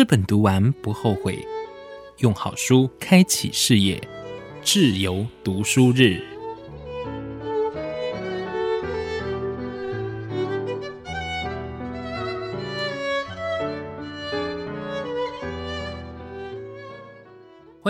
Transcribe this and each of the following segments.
这本读完不后悔，用好书开启视野，自由读书日。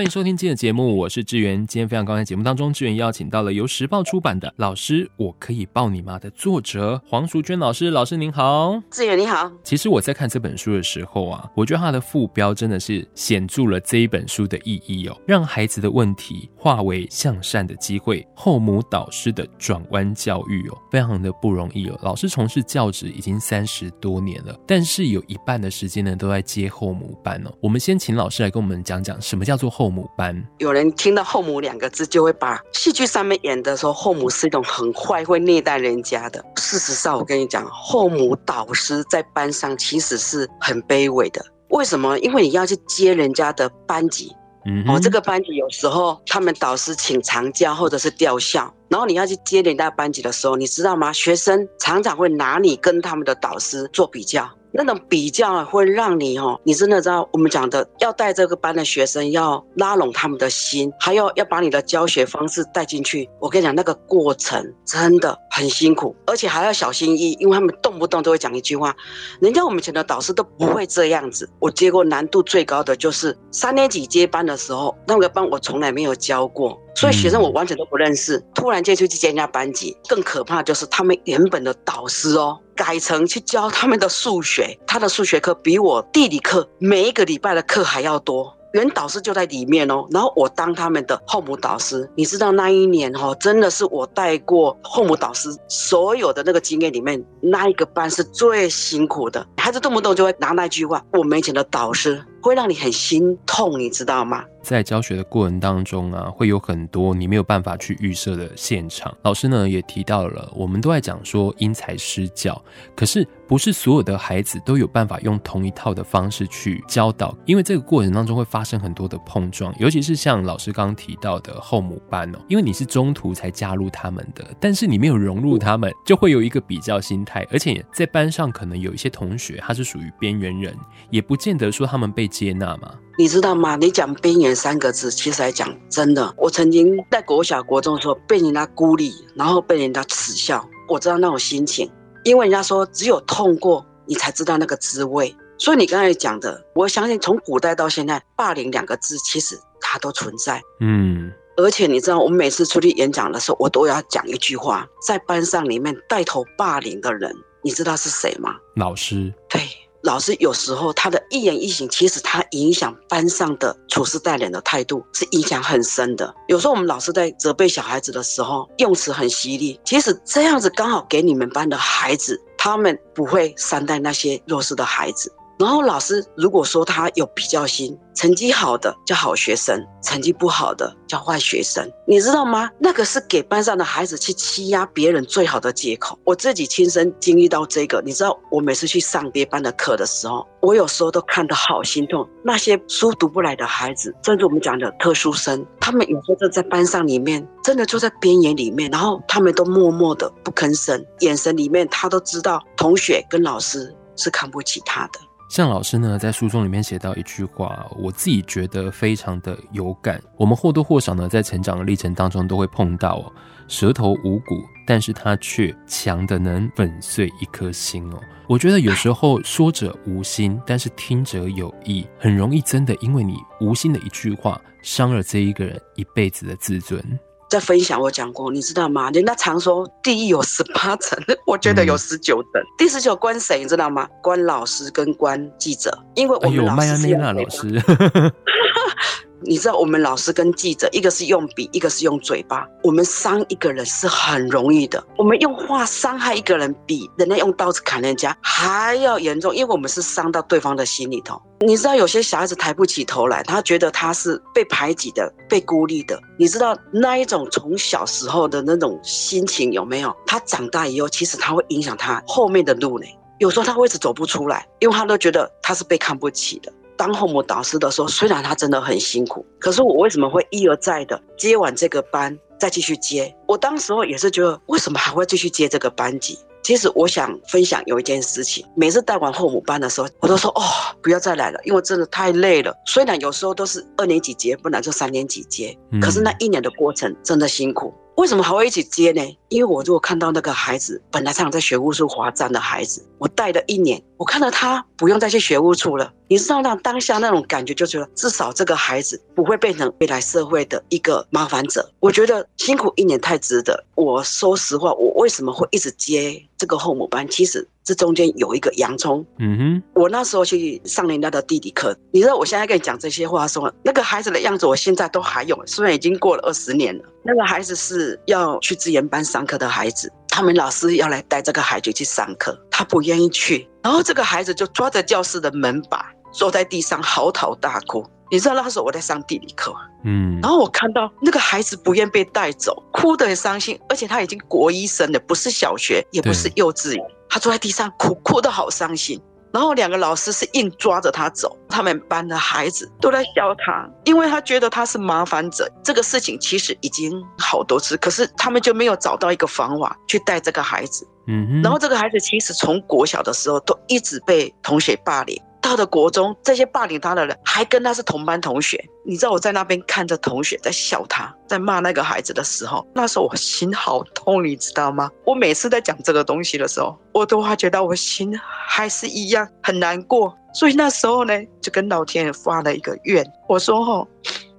欢迎收听今天的节目，我是志源。今天非常高兴，节目当中志源邀请到了由时报出版的《老师，我可以抱你吗》的作者黄淑娟老师。老师您好，志源你好。其实我在看这本书的时候啊，我觉得它的副标真的是显著了这一本书的意义哦，让孩子的问题化为向善的机会，后母导师的转弯教育哦，非常的不容易哦。老师从事教职已经三十多年了，但是有一半的时间呢都在接后母班哦。我们先请老师来跟我们讲讲什么叫做后母班。有人听到后母两个字，就会把戏剧上面演的说后母是一种很坏、会虐待人家的。事实上，我跟你讲，后母导师在班上其实是很卑微的。为什么？因为你要去接人家的班级，嗯，哦，这个班级有时候他们导师请长假或者是调校，然后你要去接人家班级的时候，你知道吗？学生常常会拿你跟他们的导师做比较。那种比较会让你哦，你真的知道我们讲的要带这个班的学生，要拉拢他们的心，还要要把你的教学方式带进去。我跟你讲，那个过程真的很辛苦，而且还要小心翼翼，因为他们动不动都会讲一句话，人家我们以前的导师都不会这样子。我接过难度最高的就是三年级接班的时候，那个班我从来没有教过。所以学生我完全都不认识，突然间就去接人家班级，更可怕就是他们原本的导师哦，改成去教他们的数学，他的数学课比我地理课每一个礼拜的课还要多。原导师就在里面哦，然后我当他们的后母导师，你知道那一年哦，真的是我带过后母导师所有的那个经验里面，那一个班是最辛苦的，孩子动不动就会拿那句话，我们以前的导师。会让你很心痛，你知道吗？在教学的过程当中啊，会有很多你没有办法去预设的现场。老师呢也提到了，我们都在讲说因材施教，可是不是所有的孩子都有办法用同一套的方式去教导，因为这个过程当中会发生很多的碰撞，尤其是像老师刚刚提到的后母班哦，因为你是中途才加入他们的，但是你没有融入他们，就会有一个比较心态，而且在班上可能有一些同学他是属于边缘人，也不见得说他们被接纳吗？你知道吗？你讲“边缘”三个字，其实来讲，真的，我曾经在国小、国中的时候被人家孤立，然后被人家耻笑，我知道那种心情，因为人家说只有痛过，你才知道那个滋味。所以你刚才讲的，我相信从古代到现在，“霸凌”两个字其实它都存在。嗯，而且你知道，我们每次出去演讲的时候，我都要讲一句话，在班上里面带头霸凌的人，你知道是谁吗？老师。对。老师有时候他的一言一行，其实他影响班上的处事待人的态度是影响很深的。有时候我们老师在责备小孩子的时候，用词很犀利，其实这样子刚好给你们班的孩子，他们不会善待那些弱势的孩子。然后老师如果说他有比较心，成绩好的叫好学生，成绩不好的叫坏学生，你知道吗？那个是给班上的孩子去欺压别人最好的借口。我自己亲身经历到这个，你知道，我每次去上别班的课的时候，我有时候都看得好心痛。那些书读不来的孩子，甚至我们讲的特殊生，他们有时候就在班上里面，真的就在边缘里面，然后他们都默默的不吭声，眼神里面他都知道同学跟老师是看不起他的。像老师呢，在书中里面写到一句话，我自己觉得非常的有感。我们或多或少呢，在成长的历程当中都会碰到哦，舌头无骨，但是他却强的能粉碎一颗心哦。我觉得有时候说者无心，但是听者有意，很容易真的因为你无心的一句话，伤了这一个人一辈子的自尊。在分享我讲过，你知道吗？人家常说地狱有十八层，我觉得有十九层。第十九关谁？你知道吗？关老师跟关记者，因为我们老师是用老师。你知道我们老师跟记者，一个是用笔，一个是用嘴巴。我们伤一个人是很容易的，我们用话伤害一个人，比人家用刀子砍人家还要严重，因为我们是伤到对方的心里头。你知道有些小孩子抬不起头来，他觉得他是被排挤的、被孤立的。你知道那一种从小时候的那种心情有没有？他长大以后，其实他会影响他后面的路呢。有时候他会一直走不出来，因为他都觉得他是被看不起的。当后母导师的时候，虽然他真的很辛苦，可是我为什么会一而再的接完这个班再继续接？我当时候也是觉得，为什么还会继续接这个班级？其实我想分享有一件事情，每次带完后母班的时候，我都说哦，不要再来了，因为真的太累了。虽然有时候都是二年级接，不然就三年级接，可是那一年的过程真的辛苦。为什么还会一起接呢？因为我如果看到那个孩子本来常在学务处罚站的孩子，我带了一年，我看到他不用再去学务处了。你知道那当下那种感觉，就觉得至少这个孩子不会变成未来社会的一个麻烦者。我觉得辛苦一年太值得。我说实话，我为什么会一直接这个后母班？其实这中间有一个洋葱。嗯哼，我那时候去上人家的地理课，你知道我现在跟你讲这些话说，那个孩子的样子，我现在都还有，虽然已经过了二十年了。那个孩子是要去资源班上课的孩子，他们老师要来带这个孩子去上课，他不愿意去，然后这个孩子就抓着教室的门把，坐在地上嚎啕大哭。你知道那时候我在上地理课，嗯，然后我看到那个孩子不愿被带走，哭得很伤心，而且他已经国一生了，不是小学，也不是幼稚园，他坐在地上哭，哭得好伤心。然后两个老师是硬抓着他走，他们班的孩子都在笑他，因为他觉得他是麻烦者。这个事情其实已经好多次，可是他们就没有找到一个方法去带这个孩子。嗯哼，然后这个孩子其实从国小的时候都一直被同学霸凌。到的国中，这些霸凌他的人还跟他是同班同学。你知道我在那边看着同学在笑他，在骂那个孩子的时候，那时候我心好痛，你知道吗？我每次在讲这个东西的时候，我都会觉得我心还是一样很难过。所以那时候呢，就跟老天爷发了一个愿，我说：“吼，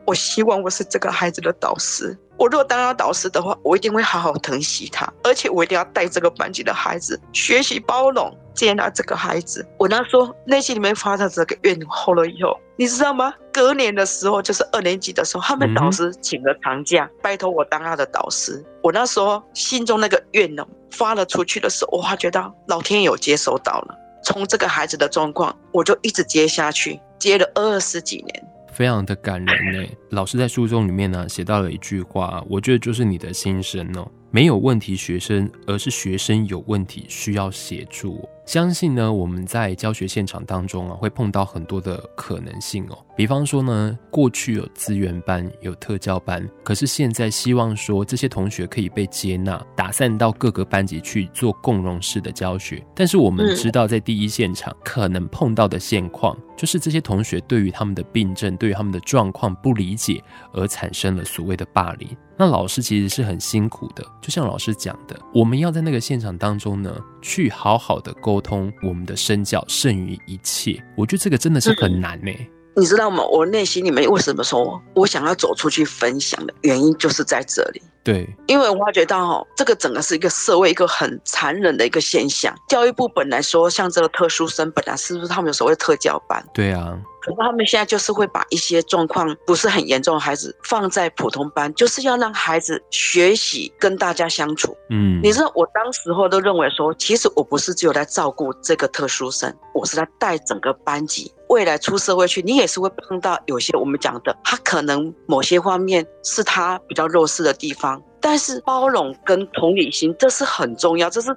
我希望我是这个孩子的导师。我如果当他导师的话，我一定会好好疼惜他，而且我一定要带这个班级的孩子学习包容。”接纳这个孩子，我那时候内心里面发的这个愿后了以后，你知道吗？隔年的时候，就是二年级的时候，他们导师请了长假，拜托我当他的导师。我那时候心中那个愿呢，发了出去的时候，我发觉到老天有接收到了。从这个孩子的状况，我就一直接下去，接了二十几年，非常的感人呢。老师在书中里面呢写到了一句话，我觉得就是你的心声哦，没有问题学生，而是学生有问题需要协助。相信呢，我们在教学现场当中啊，会碰到很多的可能性哦。比方说呢，过去有资源班、有特教班，可是现在希望说这些同学可以被接纳，打散到各个班级去做共融式的教学。但是我们知道，在第一现场可能碰到的现况，就是这些同学对于他们的病症、对于他们的状况不理解，而产生了所谓的霸凌。那老师其实是很辛苦的，就像老师讲的，我们要在那个现场当中呢，去好好的沟通，我们的身教胜于一切。我觉得这个真的是很难呢、欸。你知道吗？我内心里面为什么说我想要走出去分享的原因，就是在这里。对，因为我发觉到哈，这个整个是一个社会一个很残忍的一个现象。教育部本来说，像这个特殊生，本来是不是他们有所谓特教班？对啊。可是他们现在就是会把一些状况不是很严重的孩子放在普通班，就是要让孩子学习跟大家相处。嗯，你知道我当时候都认为说，其实我不是只有在照顾这个特殊生，我是在带整个班级。未来出社会去，你也是会碰到有些我们讲的，他可能某些方面是他比较弱势的地方，但是包容跟同理心这是很重要，这是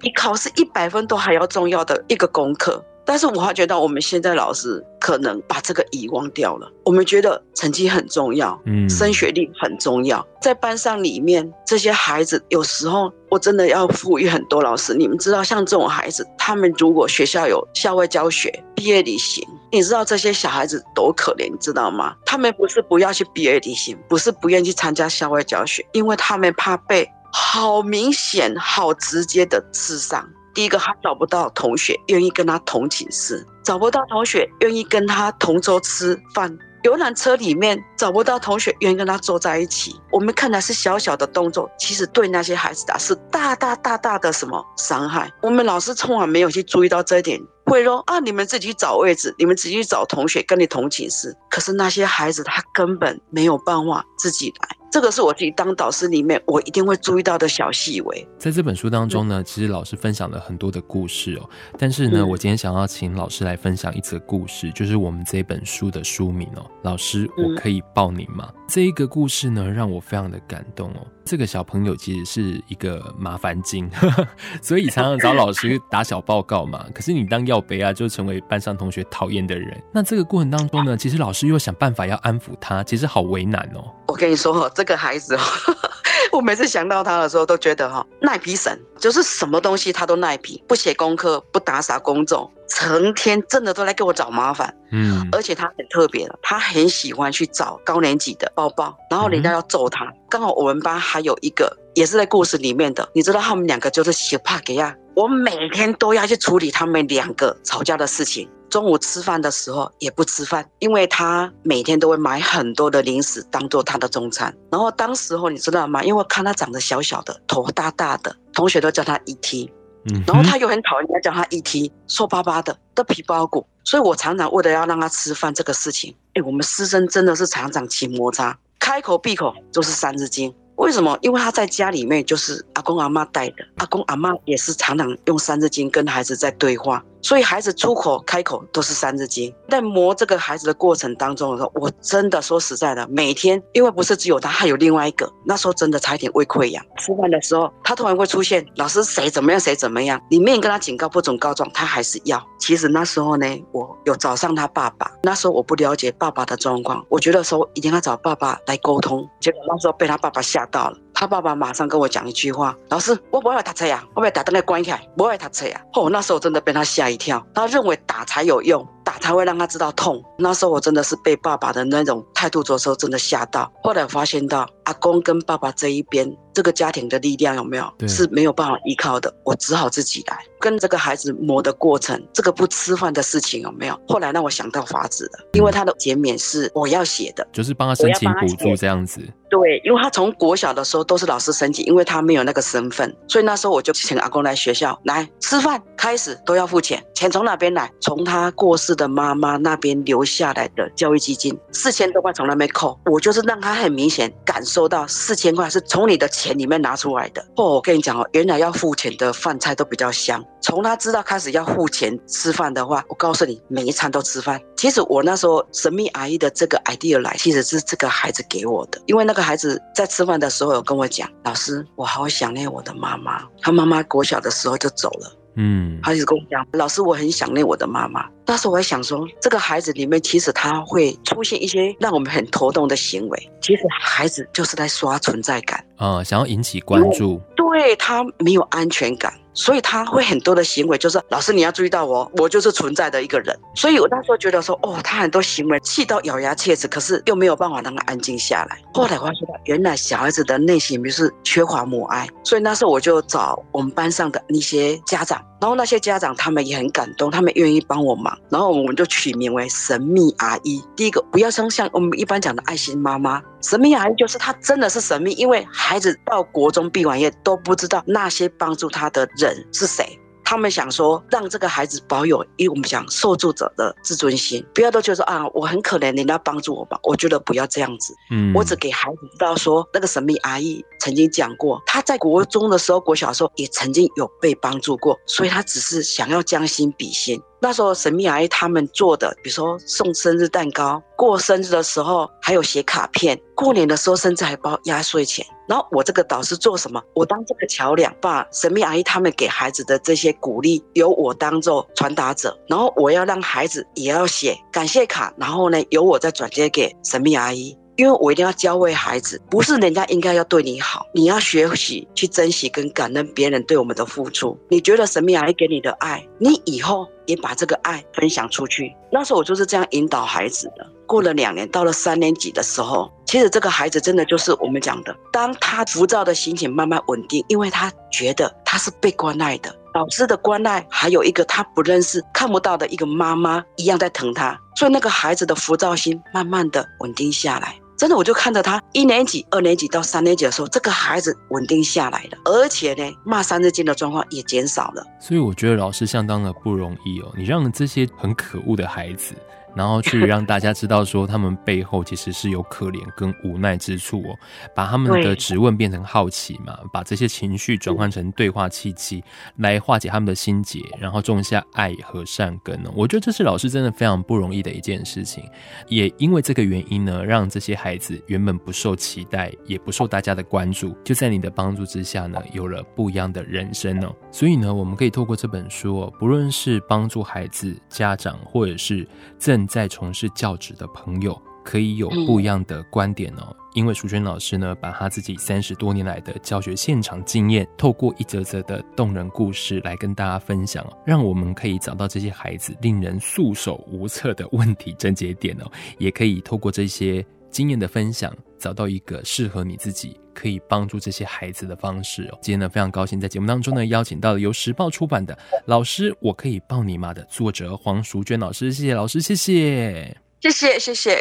比考试一百分都还要重要的一个功课。但是我发觉到我们现在老师可能把这个遗忘掉了。我们觉得成绩很重要，嗯，升学率很重要。在班上里面，这些孩子有时候我真的要呼吁很多老师，你们知道，像这种孩子，他们如果学校有校外教学、毕业旅行，你知道这些小孩子多可怜，你知道吗？他们不是不要去毕业旅行，不是不愿意去参加校外教学，因为他们怕被好明显、好直接的刺伤。第一个，他找不到同学愿意跟他同寝室，找不到同学愿意跟他同桌吃饭，游览车里面找不到同学愿意跟他坐在一起。我们看来是小小的动作，其实对那些孩子啊是大大大大的什么伤害。我们老师从来没有去注意到这一点，会说啊，你们自己找位置，你们自己去找同学跟你同寝室。可是那些孩子他根本没有办法自己来。这个是我自己当导师里面，我一定会注意到的小细微。在这本书当中呢，其实老师分享了很多的故事哦。但是呢，我今天想要请老师来分享一则故事，就是我们这本书的书名哦。老师，我可以抱你吗？这一个故事呢，让我非常的感动哦。这个小朋友其实是一个麻烦精，所以常常找老师打小报告嘛。可是你当要背啊，就成为班上同学讨厌的人。那这个过程当中呢，其实老师又想办法要安抚他，其实好为难哦。我跟你说哈，这个孩子哈，我每次想到他的时候，都觉得哈赖皮神，就是什么东西他都赖皮，不写功课，不打扫工作，成天真的都来给我找麻烦。嗯，而且他很特别的，他很喜欢去找高年级的抱抱，然后人家要揍他。嗯、刚好我们班还有一个也是在故事里面的，你知道他们两个就是喜怕给亚。我每天都要去处理他们两个吵架的事情。中午吃饭的时候也不吃饭，因为他每天都会买很多的零食当做他的中餐。然后当时候你知道吗？因为我看他长得小小的，头大大的，同学都叫他 ET。嗯，然后他又很讨厌人家叫他 ET，瘦巴巴的的皮包骨。所以我常常为了要让他吃饭这个事情，哎，我们师生真的是常常起摩擦，开口闭口都是三字经。为什么？因为他在家里面就是阿公阿妈带的，阿公阿妈也是常常用三字经跟孩子在对话。所以孩子出口开口都是三字经，在磨这个孩子的过程当中的时候，我真的说实在的，每天因为不是只有他，还有另外一个，那时候真的差一点胃溃疡。吃饭的时候，他突然会出现，老师谁怎么样谁怎么样，里面跟他警告不准告状，他还是要。其实那时候呢，我有找上他爸爸，那时候我不了解爸爸的状况，我觉得说一定要找爸爸来沟通，结果那时候被他爸爸吓到了。他爸爸马上跟我讲一句话：“老师，我不会打车呀，我要打灯给关起来，不会打车呀。”哦，那时候真的被他吓一跳，他认为打才有用。打他会让他知道痛，那时候我真的是被爸爸的那种态度，着时候真的吓到。后来我发现到阿公跟爸爸这一边，这个家庭的力量有没有是没有办法依靠的，我只好自己来跟这个孩子磨的过程。这个不吃饭的事情有没有？后来让我想到法子了，因为他的减免是我要写的，就是帮他申请补助这样子。对，因为他从国小的时候都是老师申请，因为他没有那个身份，所以那时候我就请阿公来学校来吃饭，开始都要付钱，钱从哪边来？从他过世的妈妈那边留下来的教育基金，四千多块从来没扣，我就是让他很明显感受到四千块是从你的钱里面拿出来的。哦，我跟你讲哦，原来要付钱的饭菜都比较香。从他知道开始要付钱吃饭的话，我告诉你，每一餐都吃饭。其实我那时候神秘阿姨的这个 idea 来，其实是这个孩子给我的，因为那个。孩子在吃饭的时候有跟我讲：“老师，我好想念我的妈妈。他妈妈国小的时候就走了。”嗯，他就跟我讲：“老师，我很想念我的妈妈。”那时候我还想说，这个孩子里面其实他会出现一些让我们很头痛的行为。其实孩子就是在刷存在感啊、呃，想要引起关注。对，他没有安全感。所以他会很多的行为，就是老师你要注意到我，我就是存在的一个人。所以我那时候觉得说，哦，他很多行为气到咬牙切齿，可是又没有办法让他安静下来。后来我发现到，原来小孩子的内心就是缺乏母爱。所以那时候我就找我们班上的那些家长，然后那些家长他们也很感动，他们愿意帮我忙，然后我们就取名为神秘阿姨。第一个不要生像我们一般讲的爱心妈妈，神秘阿姨就是她真的是神秘，因为孩子到国中毕完业都不知道那些帮助他的人是谁？他们想说，让这个孩子保有，因为我们讲受助者的自尊心，不要都觉得说啊，我很可怜，你要帮助我吧？我觉得不要这样子。嗯，我只给孩子知道说，那个神秘阿姨曾经讲过，她在国中的时候、国小的时候也曾经有被帮助过，所以她只是想要将心比心。那时候神秘阿姨他们做的，比如说送生日蛋糕，过生日的时候还有写卡片，过年的时候甚至还包压岁钱。然后我这个导师做什么？我当这个桥梁，把神秘阿姨他们给孩子的这些鼓励，由我当做传达者。然后我要让孩子也要写感谢卡，然后呢，由我再转接给神秘阿姨。因为我一定要教会孩子，不是人家应该要对你好，你要学习去珍惜跟感恩别人对我们的付出。你觉得神明阿姨给你的爱，你以后也把这个爱分享出去。那时候我就是这样引导孩子的。过了两年，到了三年级的时候，其实这个孩子真的就是我们讲的，当他浮躁的心情慢慢稳定，因为他觉得他是被关爱的，老师的关爱，还有一个他不认识、看不到的一个妈妈一样在疼他，所以那个孩子的浮躁心慢慢的稳定下来。真的，我就看着他一年级、二年级到三年级的时候，这个孩子稳定下来了，而且呢，骂三字经的状况也减少了。所以我觉得老师相当的不容易哦，你让这些很可恶的孩子。然后去让大家知道说，他们背后其实是有可怜跟无奈之处哦。把他们的质问变成好奇嘛，把这些情绪转换成对话契机，来化解他们的心结，然后种下爱和善根哦。我觉得这是老师真的非常不容易的一件事情。也因为这个原因呢，让这些孩子原本不受期待，也不受大家的关注，就在你的帮助之下呢，有了不一样的人生哦。所以呢，我们可以透过这本书哦，不论是帮助孩子、家长，或者是正在从事教职的朋友，可以有不一样的观点哦。因为淑娟老师呢，把她自己三十多年来的教学现场经验，透过一则则的动人故事来跟大家分享，让我们可以找到这些孩子令人束手无策的问题症结点哦，也可以透过这些经验的分享，找到一个适合你自己可以帮助这些孩子的方式哦。今天呢，非常高兴在节目当中呢，邀请到了由时报出版的《老师，我可以抱你吗》的作者黄淑娟老师，谢谢老师，谢谢，谢谢，谢谢。